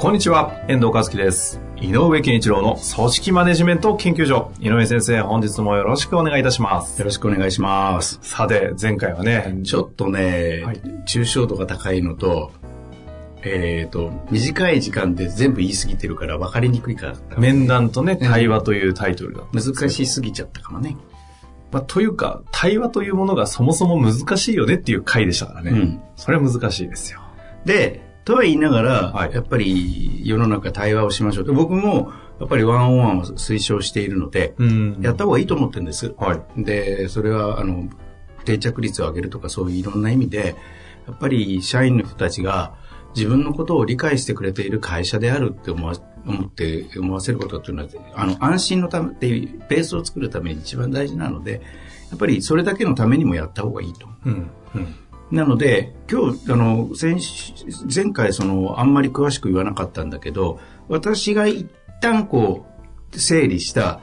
こんにちは、遠藤和樹です。井上健一郎の組織マネジメント研究所。井上先生、本日もよろしくお願いいたします。よろしくお願いします。さて、前回はね、ちょっとね、はい抽象度が高いのと、えっ、と、短い時間で全部言い過ぎてるから分かりにくいから、面談とね、対話というタイトルだ。難しすぎちゃったかもね。まあ、というか、対話というものがそもそも難しいよねっていう回でしたからね。うんそれは難しいですよ。で、とは言いながら、はいやっぱり世の中対話をしましょうと。僕も、やっぱりワンオンワンを推奨しているので、うんやった方がいいと思ってるんです。はい。で、それは、あの、定着率を上げるとかそういういろんな意味で、やっぱり社員の人たちが自分のことを理解してくれている会社であるって思わ思って思わせることっていうのは、あの、安心のためっていうベースを作るために一番大事なので、やっぱりそれだけのためにもやった方がいいと。うん。うん。なので、今日、あの、先週前回、その、あんまり詳しく言わなかったんだけど、私が一旦こう、整理した、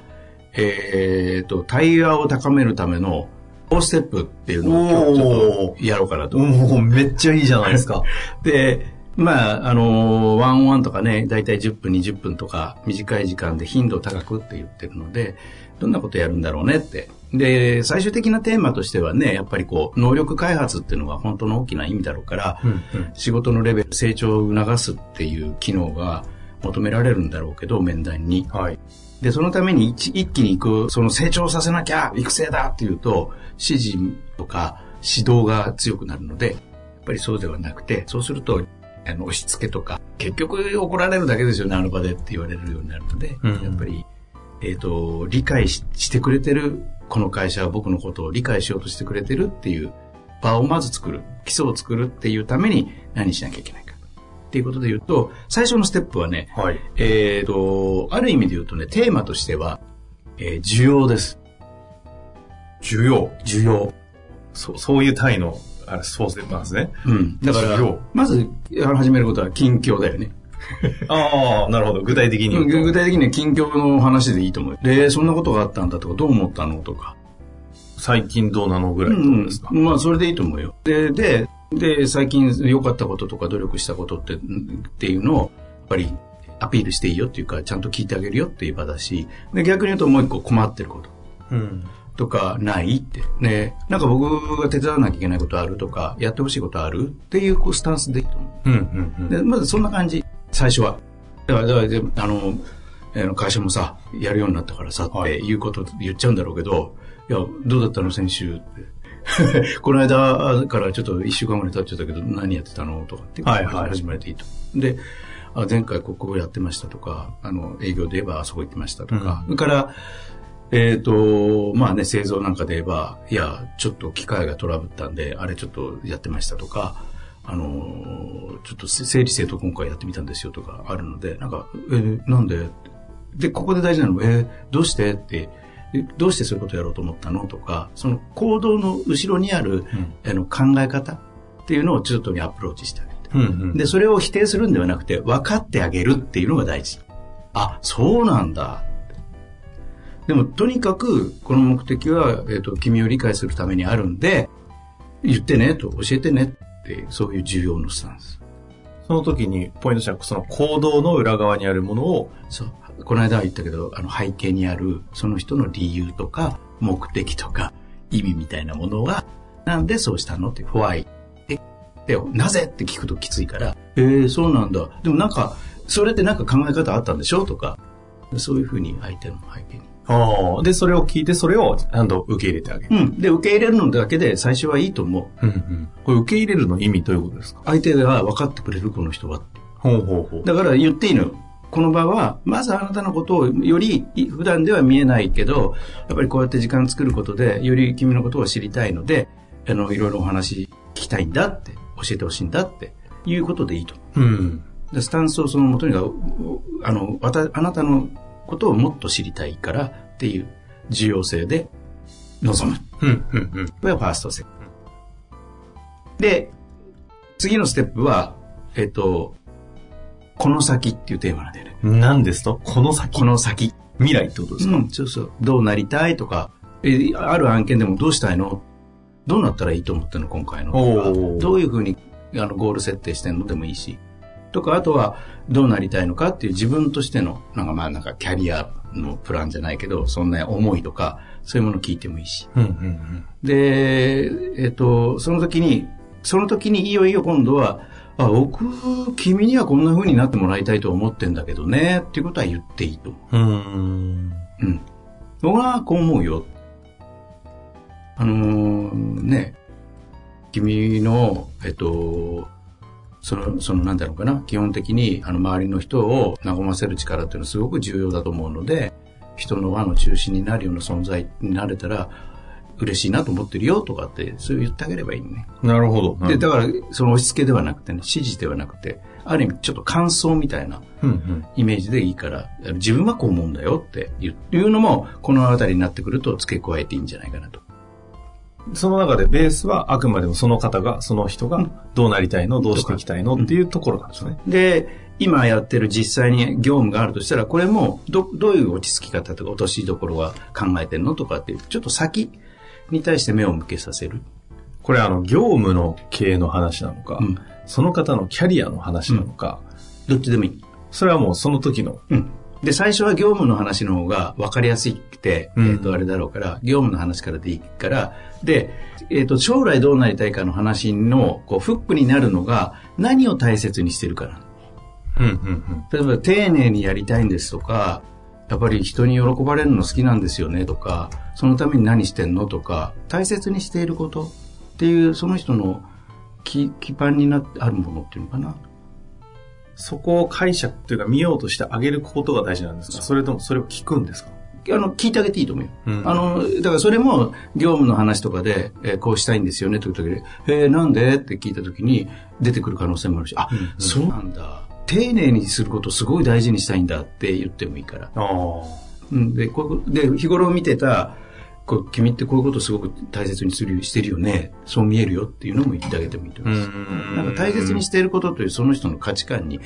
えーと、対話を高めるための、4ステップっていうのをちょっとやろうかなと。おおめっちゃいいじゃないですか。で、まあ、あの、ワンワンとかね、だいたい10分、20分とか、短い時間で頻度高くって言ってるので、どんなことやるんだろうねって。で、最終的なテーマとしてはね、やっぱりこう、能力開発っていうのが本当の大きな意味だろうから、うんうん仕事のレベル、成長を促すっていう機能が求められるんだろうけど、面談に。はい。で、そのために一一気に行く、その成長させなきゃ、育成だっていうと、指示とか指導が強くなるので、やっぱりそうではなくて、そうすると、あの、押し付けとか、結局怒られるだけですよね、あの場でって言われるようになるので、うんやっぱり、えっ、と、理解ししてくれてる、この会社は僕のことを理解しようとしてくれてるっていう場をまず作る、基礎を作るっていうために何しなきゃいけないか。っていうことで言うと、最初のステップはね、はい。えーと、ある意味で言うとね、テーマとしては、えー需要です。需要。需要。そう、そういう単位の、あれ、そうなんですね。うん。だからまずあの始めることは近況だよね。ああ、なるほど。具体的に。具体的には近況の話でいいと思う。で、そんなことがあったんだとか、どう思ったのとか。最近どうなのぐらいですか、うんまあ、それでいいと思うよ。で、で、で、最近良かったこととか努力したことって、んっていうのを、やっぱりアピールしていいよっていうか、ちゃんと聞いてあげるよっていう場だし、で、逆に言うともう一個困ってること。うん。とかないって。ね、なんか僕が手伝わなきゃいけないことあるとか、やってほしいことあるっていうこうスタンスでいいと思うん、うん、うう。ん。で、まずそんな感じ、最初は。だから、だからであの、会社もさ、やるようになったからさ、っはいていうこと言っちゃうんだろうけど、いや、どうだったの先週って。この間からちょっと一週間ぐらい経っちゃったけど、何やってたのとかって、はいはい始まれていいと。で、あ前回ここやってましたとか、あの、営業で言えばあそこ行ってましたとか、それから、えっ、と、まあね、製造なんかで言えば、いや、ちょっと機械がトラブったんで、あれちょっとやってましたとか、あのーちょっと整理整頓今回やってみたんですよとかあるので、なんか、えーなんで？で、ここで大事なのは、えーどうして？って、えどうしてそういうことやろうと思ったのとか、その行動の後ろにある、あの考え方っていうのをちょっとにアプローチしてあげて。うん、うん。で、それを否定するんではなくて、分かってあげるっていうのが大事。あ、そうなんだ。でも、とにかく、この目的は、えっ、と、君を理解するためにあるんで、言ってね、と、教えてねって、そういう重要のスタンス。その時に、ポイントとしては、その行動の裏側にあるものを、そう。この間は言ったけど、あの、背景にある、その人の理由とか、目的とか、意味みたいなものは、なんでそうしたのって、why? え、で、なぜって聞くときついから、えー、そうなんだ。でもなんか、それってなんか考え方あったんでしょとか、そういうふうに相手の背景に。ああ、で、それを聞いて、それをちゃんと受け入れてあげる。うん。で、受け入れるのだけで最初はいいと思う。うん、うん。これ受け入れるの意味どういうことですか？相手が分かってくれる、この人は。ほうほうほう。だから言っていいのよ。この場は、まずあなたのことをより普段では見えないけど、やっぱりこうやって時間作ることで、より君のことを知りたいので、あの、いろいろお話聞きたいんだって、教えてほしいんだっていうことでいいと。うん。でスタンスをそのもとにかく、あの、わた、あなたのことをもっと知りたいからっていう重要性で臨む。うん。うん。うん。これがファーストセップ。で、次のステップは、えっと、この先っていうテーマなんだよね。何ですと？この先？この先。未来ってことですか、うん、そうそう。どうなりたいとか、えある案件でもどうしたいの？どうなったらいいと思ってんの？今回のどういうふうにあのゴール設定してんの？でもいいし。とか、あとはどうなりたいのかっていう自分としての、なんかまあなんかキャリアのプランじゃないけど、そんな思いとか、そういうもの聞いてもいいし。うん。うん。で、えっ、と、その時に、その時にいよいよ今度は、あ、僕、君にはこんな風になってもらいたいと思ってんだけどね、っていうことは言っていいと思うん。うん。う。うん。僕はこう思うよ。あのーね、君の、えっと、その、そのなんだろうかな、基本的に、あの、周りの人を和ませる力っていうのはすごく重要だと思うので、人の輪の中心になるような存在になれたら、嬉しいなと思ってるよとかって、そう言ってあげればいいね。なるほど。で、だから、その押し付けではなくてね、指示ではなくて、ある意味ちょっと感想みたいなうん。うん。イメージでいいから、自分はこう思うんだよって言ういうのも、このあたりになってくると付け加えていいんじゃないかなと。その中でベースはあくまでもその方が、その人がどうなりたいの、どうしていきたいのっていうところなんですね。で、今やってる実際に業務があるとしたら、これもど、どういう落ち着き方とか落としどころは考えてんのとかっていう、ちょっと先に対して目を向けさせる。これあの、業務の経営の話なのか、うんその方のキャリアの話なのか、どっちでもいい。それはもうその時の、うん。で、最初は業務の話の方が分かりやすくて、うんえっ、と、あれだろうから、業務の話からでいいから、で、えっ、と、将来どうなりたいかの話の、こう、フックになるのが、何を大切にしてるかな。うんうんうん。例えば、丁寧にやりたいんですとか、やっぱり人に喜ばれるの好きなんですよねとか、そのために何してんのとか、大切にしていることっていう、その人の基基盤になってあるものっていうのかな。そこを解釈というか見ようとしてあげることが大事なんですか？それともそれを聞くんですか？あの、聞いてあげていいと思うよ。うんあの、だからそれも業務の話とかで、えーこうしたいんですよねという時で、えーなんで？って聞いた時に出てくる可能性もあるし、あ、うんうんそうなんだ。丁寧にすることをすごい大事にしたいんだって言ってもいいから。ああ。うん、で、こうで、日頃見てた、こう君ってこういうことをすごく大切にするしてるよね。そう見えるよっていうのも言ってあげてもいいと思います。なんか大切にしていることというその人の価値観に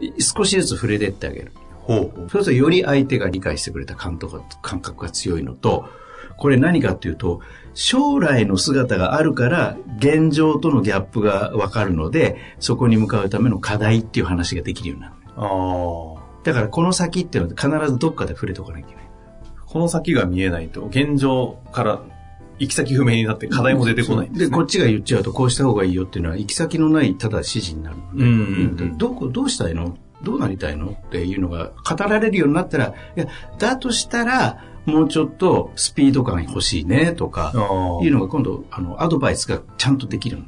い少しずつ触れてってあげる。ほう。そうするとより相手が理解してくれた感とか感覚が強いのと、これ何かっていうと、将来の姿があるから現状とのギャップがわかるので、そこに向かうための課題っていう話ができるようになる。あだからこの先っていうのは必ずどっかで触れておかなきゃいけない。この先が見えないと、現状から行き先不明になって課題も出てこないんです、ね。で、こっちが言っちゃうとこうした方がいいよっていうのは行き先のないただ指示になるうんうん。うんどこ、どうしたいの？どうなりたいの？っていうのが語られるようになったら、いや、だとしたら、もうちょっとスピード感欲しいねとか、いうのが今度、あの、アドバイスがちゃんとできるの。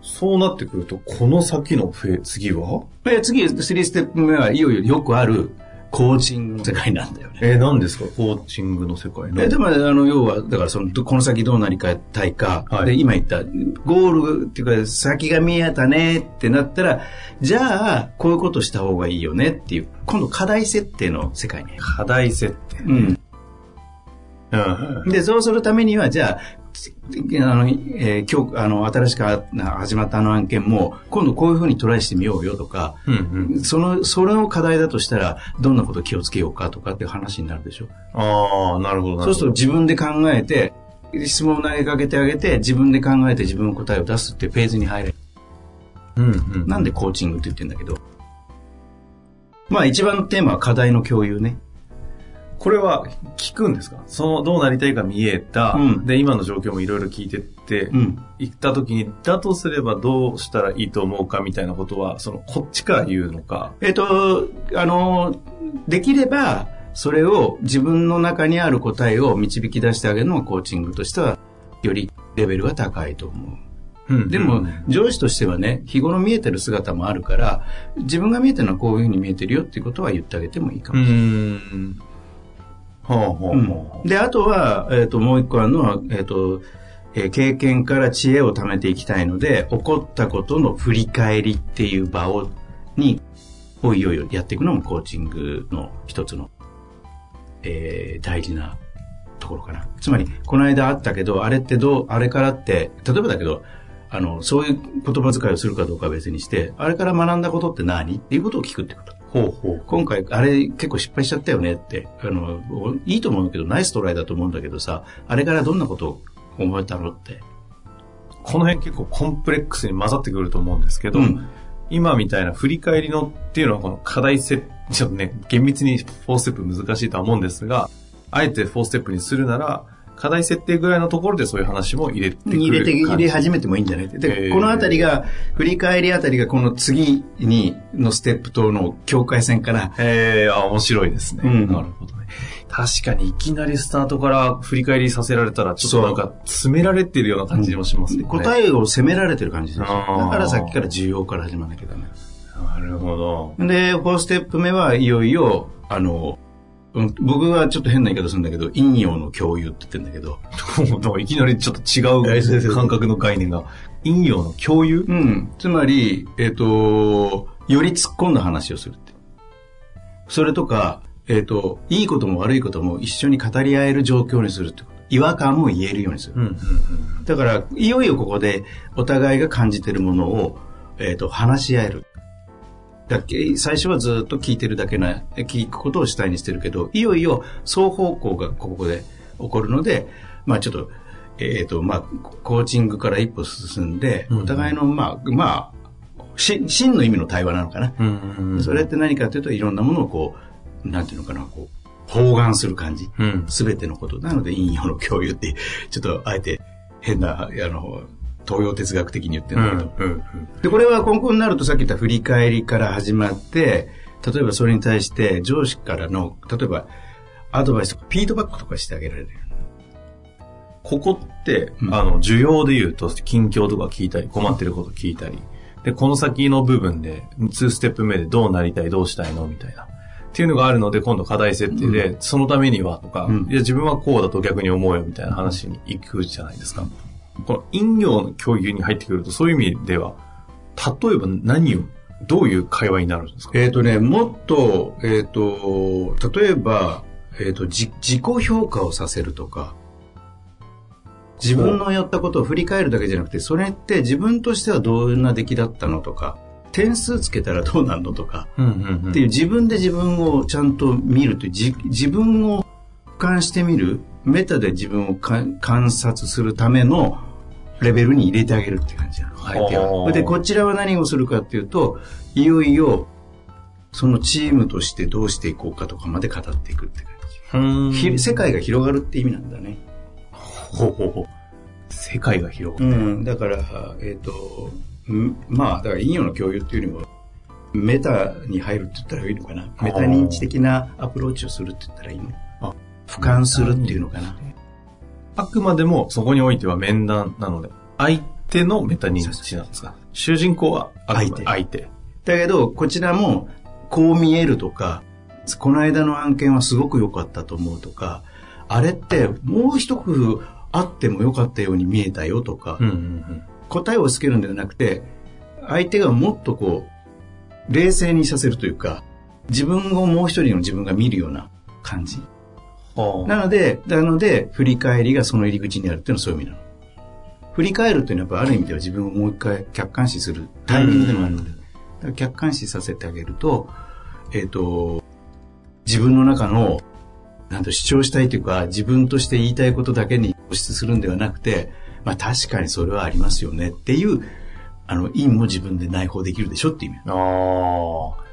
そうなってくると、この先の次は？で、次、3ステップ目はいよいよよくあるコーチングの世界なんだよね。えー、何ですか？コーチングの世界の。えでも、あの、要は、だからその、どこの先どうなりたいか、はいで、今言った、ゴールっていうか、先が見えたねってなったら、じゃあ、こういうことした方がいいよねっていう、今度課題設定の世界に。課題設定。うん。うん。で、そうするためには、じゃあ、あの、えー今日、あの、新しく始まったあの案件も、今度こういうふうにトライしてみようよとか、うんうん。その、それを課題だとしたら、どんなこと気をつけようかとかって話になるでしょ？ああ、なるほどなるほど。そうすると自分で考えて、質問を投げかけてあげて、自分で考えて自分の答えを出すっていうページに入れる。うんうん。なんでコーチングって言ってんだけど。まあ一番のテーマは課題の共有ね。これは聞くんですか？その、どうなりたいか見えた。うんで、今の状況もいろいろ聞いてって、うん。行った時に、だとすればどうしたらいいと思うかみたいなことは、その、こっちから言うのか？えっ、と、あの、できれば、それを自分の中にある答えを導き出してあげるのがコーチングとしては、よりレベルが高いと思う。うんでも、上司としてはね、日頃見えてる姿もあるから、自分が見えてるのはこういうふうに見えてるよっていうことは言ってあげてもいいかうもしれない。で、あとは、えっ、と、もう一個あるのは、えっ、と、えー経験から知恵を貯めていきたいので、起こったことの振り返りっていう場を、に、をいよいよやっていくのもコーチングの一つの、えー大事なところかな。つまり、この間あったけど、あれってどう、あれからって、例えばだけど、あの、そういう言葉遣いをするかどうかは別にして、あれから学んだことって何？っていうことを聞くってこと。ほうほう。今回、あれ結構失敗しちゃったよねって、あの、いいと思うけど、ナイストライだと思うんだけどさ、あれからどんなことを思えたのって。この辺結構コンプレックスに混ざってくると思うんですけど、うん今みたいな振り返りのっていうのはこの課題設、ちょっとね、厳密に4ステップ難しいとは思うんですが、あえて4ステップにするなら、課題設定ぐらいのところでそういう話も入れてくる入れて、入れ始めてもいいんじゃない？で、このあたりが、振り返りあたりがこの次に、のステップとの境界線から、ええあ、面白いですね。うんなるほどね。確かにいきなりスタートから振り返りさせられたら、ちょっとなんか詰められてるような感じもしますね。答えを責められてる感じですだからさっきから需要から始まらなきゃダメ。なるほど。で、4ステップ目はいよいよ、あの、うん僕はちょっと変な言い方するんだけど、陰陽の共有って言ってるんだけど、いきなりちょっと違う 感覚の概念が、陰陽の共有？うん。つまり、えっ、と、より突っ込んだ話をするって。それとか、えっ、と、いいことも悪いことも一緒に語り合える状況にするってこと。違和感も言えるようにする。うんうんだから、いよいよここでお互いが感じてるものを、えっ、と、話し合える。だっけ？最初はずっと聞いてるだけな、聞くことを主体にしてるけど、いよいよ双方向がここで起こるので、まあちょっと、えっ、と、まあ、コーチングから一歩進んで、うんお互いの、まあ、まあ、し真の意味の対話なのかな。うんうんうんそれって何かというと、いろんなものをこう、なんていうのかな、こう、包含する感じ。うん。すべてのこと。なので、陰陽の共有って、ちょっとあえて変な、あの、東洋哲学的に言ってるうんんだけど。うんで、これは今後になるとさっき言った振り返りから始まって、例えばそれに対して上司からの、例えばアドバイスとかフィードバックとかしてあげられる？ここって、うんあの、需要で言うと、近況とか聞いたり、困ってること聞いたり、で、この先の部分で、2ステップ目でどうなりたい、どうしたいのみたいな。っていうのがあるので、今度課題設定で、そのためにはとか、うんいや、自分はこうだと逆に思うよみたいな話に行くじゃないですか。この陰陽の共有に入ってくると、そういう意味では、例えば何を、どういう会話になるんですか？えっ、とね、もっと、えっ、と、例えば、えっ、と、じ自己評価をさせるとか、自分のやったことを振り返るだけじゃなくて、それって自分としてはどんな出来だったのとか、点数つけたらどうなるのとか、っていう自分で自分をちゃんと見るという自自分を俯瞰してみるメタで自分をか観察するためのレベルに入れてあげるって感じなの。相手は。でこちらは何をするかっていうといよいよそのチームとしてどうしていこうかとかまで語っていくって感うーん。じ、ひ世界が広がるって意味なんだね。ほうほうほう。世界が広がる。うん。だからえっ、とんまあだから陰陽の共有っていうよりもメタに入るって言ったらいいのかな。メタ認知的なアプローチをするって言ったらいいの。あ俯瞰するっていうのかな。あくまでもそこにおいては面談なので、相手のメタ認知なんですか？主人公はあくまで相相手。だけど、こちらも、こう見えるとか、この間の案件はすごく良かったと思うとか、あれってもう一工夫あっても良かったように見えたよとか、うんうん答えをつけるんではなくて、相手がもっとこう、冷静にさせるというか、自分をもう一人の自分が見るような感じ。うん。なので、なので、振り返りがその入り口にあるっていうのはそういう意味なの。振り返るっていうのはやっぱある意味では自分をもう一回客観視するタイミングでもあるので、だ客観視させてあげると、えっ、と、自分の中の、なんと主張したいというか、自分として言いたいことだけに固執するんではなくて、まあ確かにそれはありますよねっていう、あの、因も自分で内包できるでしょっていう意味。ああ。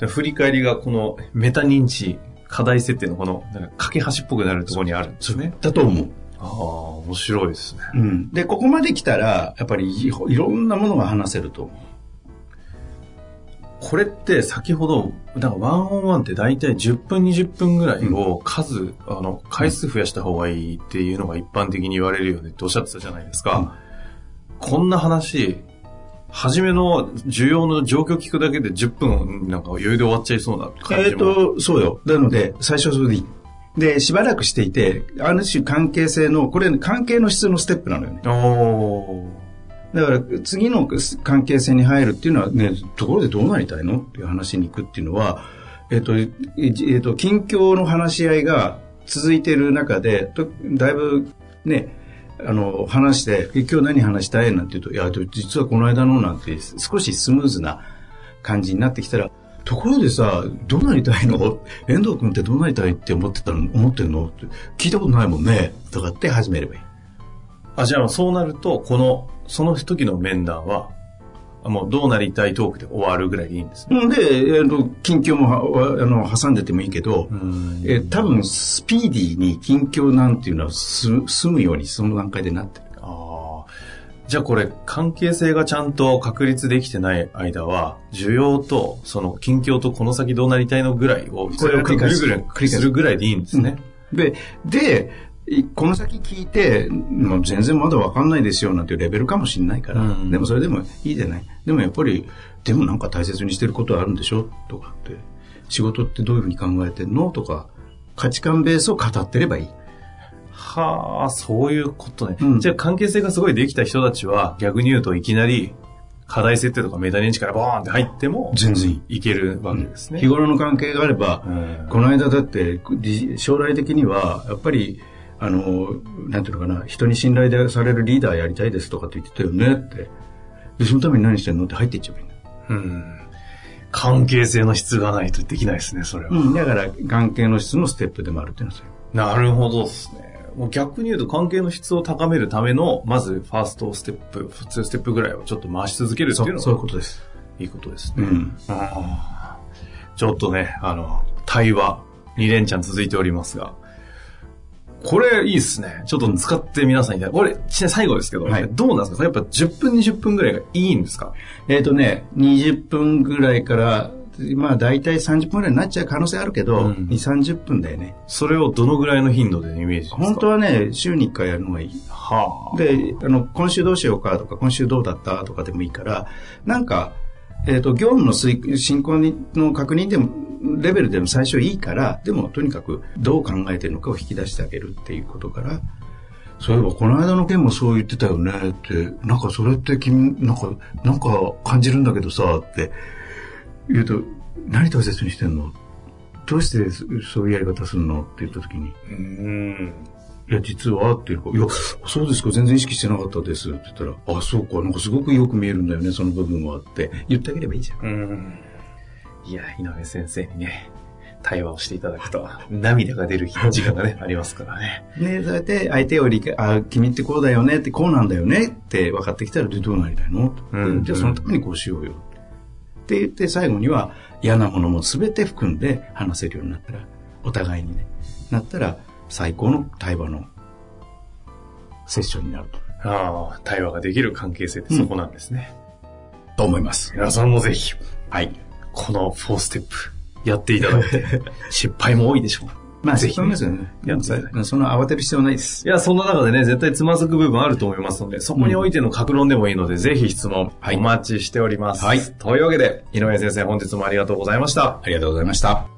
で振り返りがこのメタ認知、課題設定のこの、なんか架け橋っぽくなるところにあるんですね。だと思う。ああ、面白いですね。うん。で、ここまで来たら、やっぱりいいろんなものが話せると思う。これって先ほど、だからワンオンワンって大体10分20分ぐらいを数、あの、回数増やした方がいいっていうのが一般的に言われるよねっておっしゃってたじゃないですか。こんな話、初めの需要の状況聞くだけで10分なんか余裕で終わっちゃいそうな感えっ、じも。と、そうよ。なので、最初はそれでいい。で、しばらくしていて、ある種関係性の、これ、関係の質のステップなのよね。おだから、次の関係性に入るっていうのはね、ところでどうなりたいの？っていう話に行くっていうのは、えっ、と、えっ、と、近況の話し合いが続いている中で、とだいぶね、あの、話して、今日何話したい？なんて言うと、いや、実はこの間のなんて少しスムーズな感じになってきたら、ところでさ、どうなりたいの？遠藤君ってどうなりたいって思ってたの？思ってるの？って聞いたことないもんね。とかって始めればいい。あ、じゃあそうなると、この、その時の面談は、もうどうなりたいトークで終わるぐらいでいいんですね。で、えー、近況もあの挟んでてもいいけど、えー、多分スピーディーに近況なんていうのはす済むようにその段階でなってる。ああ。じゃあこれ関係性がちゃんと確立できてない間は、需要とその近況とこの先どうなりたいのぐらいを、これを繰り返す。繰り返するぐらいでいいんですね。うん、で、で、この先聞いて、もう全然まだわかんないですよなんていうレベルかもしれないから、うん、でもそれでもいいじゃない。でもやっぱり、でもなんか大切にしてることはあるんでしょとかって、仕事ってどういうふうに考えてんのとか、価値観ベースを語ってればいい。はあ、そういうことね。うん、じゃあ関係性がすごいできた人たちは、逆に言うといきなり、課題設定とかメタ認知からボーンって入っても、全然いけるわけですね。日頃の関係があれば、この間だって、将来的には、やっぱり、あの、なんていうのかな、人に信頼されるリーダーやりたいですとかって言ってたよねって。で、そのために何してんのって入っていっちゃえばいいんだ。うん。関係性の質がないとできないですね、それは。うん、だから関係の質のステップでもあるっていうのはなるほどですね。もう逆に言うと関係の質を高めるための、まずファーストステップ、普通ステップぐらいをちょっと回し続けるっていうのは。そういうことです。いいことですね。うん、ちょっとね、あの、対話、2連チャン続いておりますが、これいいっすね。ちょっと使って皆さんに、これ、最後ですけど、はい、どうなんですか？やっぱ10分、20分ぐらいがいいんですか？えっ、ー、とね、20分ぐらいから、まあ大体30分ぐらいになっちゃう可能性あるけど、うん、2、30分だよね。それをどのぐらいの頻度でイメージですか？本当はね、週に1回やるのがいい。はあ。で、あの、今週どうしようかとか、今週どうだったとかでもいいから、なんか、えっ、ー、と、業務の進行の確認でも、レベルでも最初いいから、でもとにかくどう考えてるのかを引き出してあげるっていうことから、そういえばこの間の件もそう言ってたよねって、なんかそれって君、なんか、なんか感じるんだけどさ、って言うと、何大切にしてんの？どうしてそういうやり方するの？って言った時に、うん。いや、実は、っていうか、いや、そうですか、全然意識してなかったです、って言ったら、あ、そうか、なんかすごくよく見えるんだよね、その部分は、って言ってあげればいいじゃん。うん。いや、井上先生にね、対話をしていただくと、涙が出る時間がね、ありますからね。ねそうやって相手を理解、あ、君ってこうだよねって、こうなんだよねって分かってきたら、どうなりたいの、うん、じゃあそのためにこうしようよ。って言って最後には嫌なものも全て含んで話せるようになったら、お互いにね、なったら、最高の対話のセッションになると。ああ、対話ができる関係性ってそこなんですね。うん、と思います。皆さんもぜひ、はい、この4ステップやっていただいて、失敗も多いでしょう。まあ、ぜひ、ね。ですよね。やってその慌てる必要ないです。いや、そんな中でね、絶対つまずく部分あると思いますので、そこにおいての格論でもいいので、うん、ぜひ質問、お待ちしております。はい。というわけで、井上先生、本日もありがとうございました。ありがとうございました。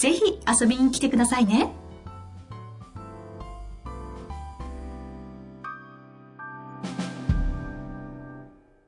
ぜひ遊びに来てくださいね。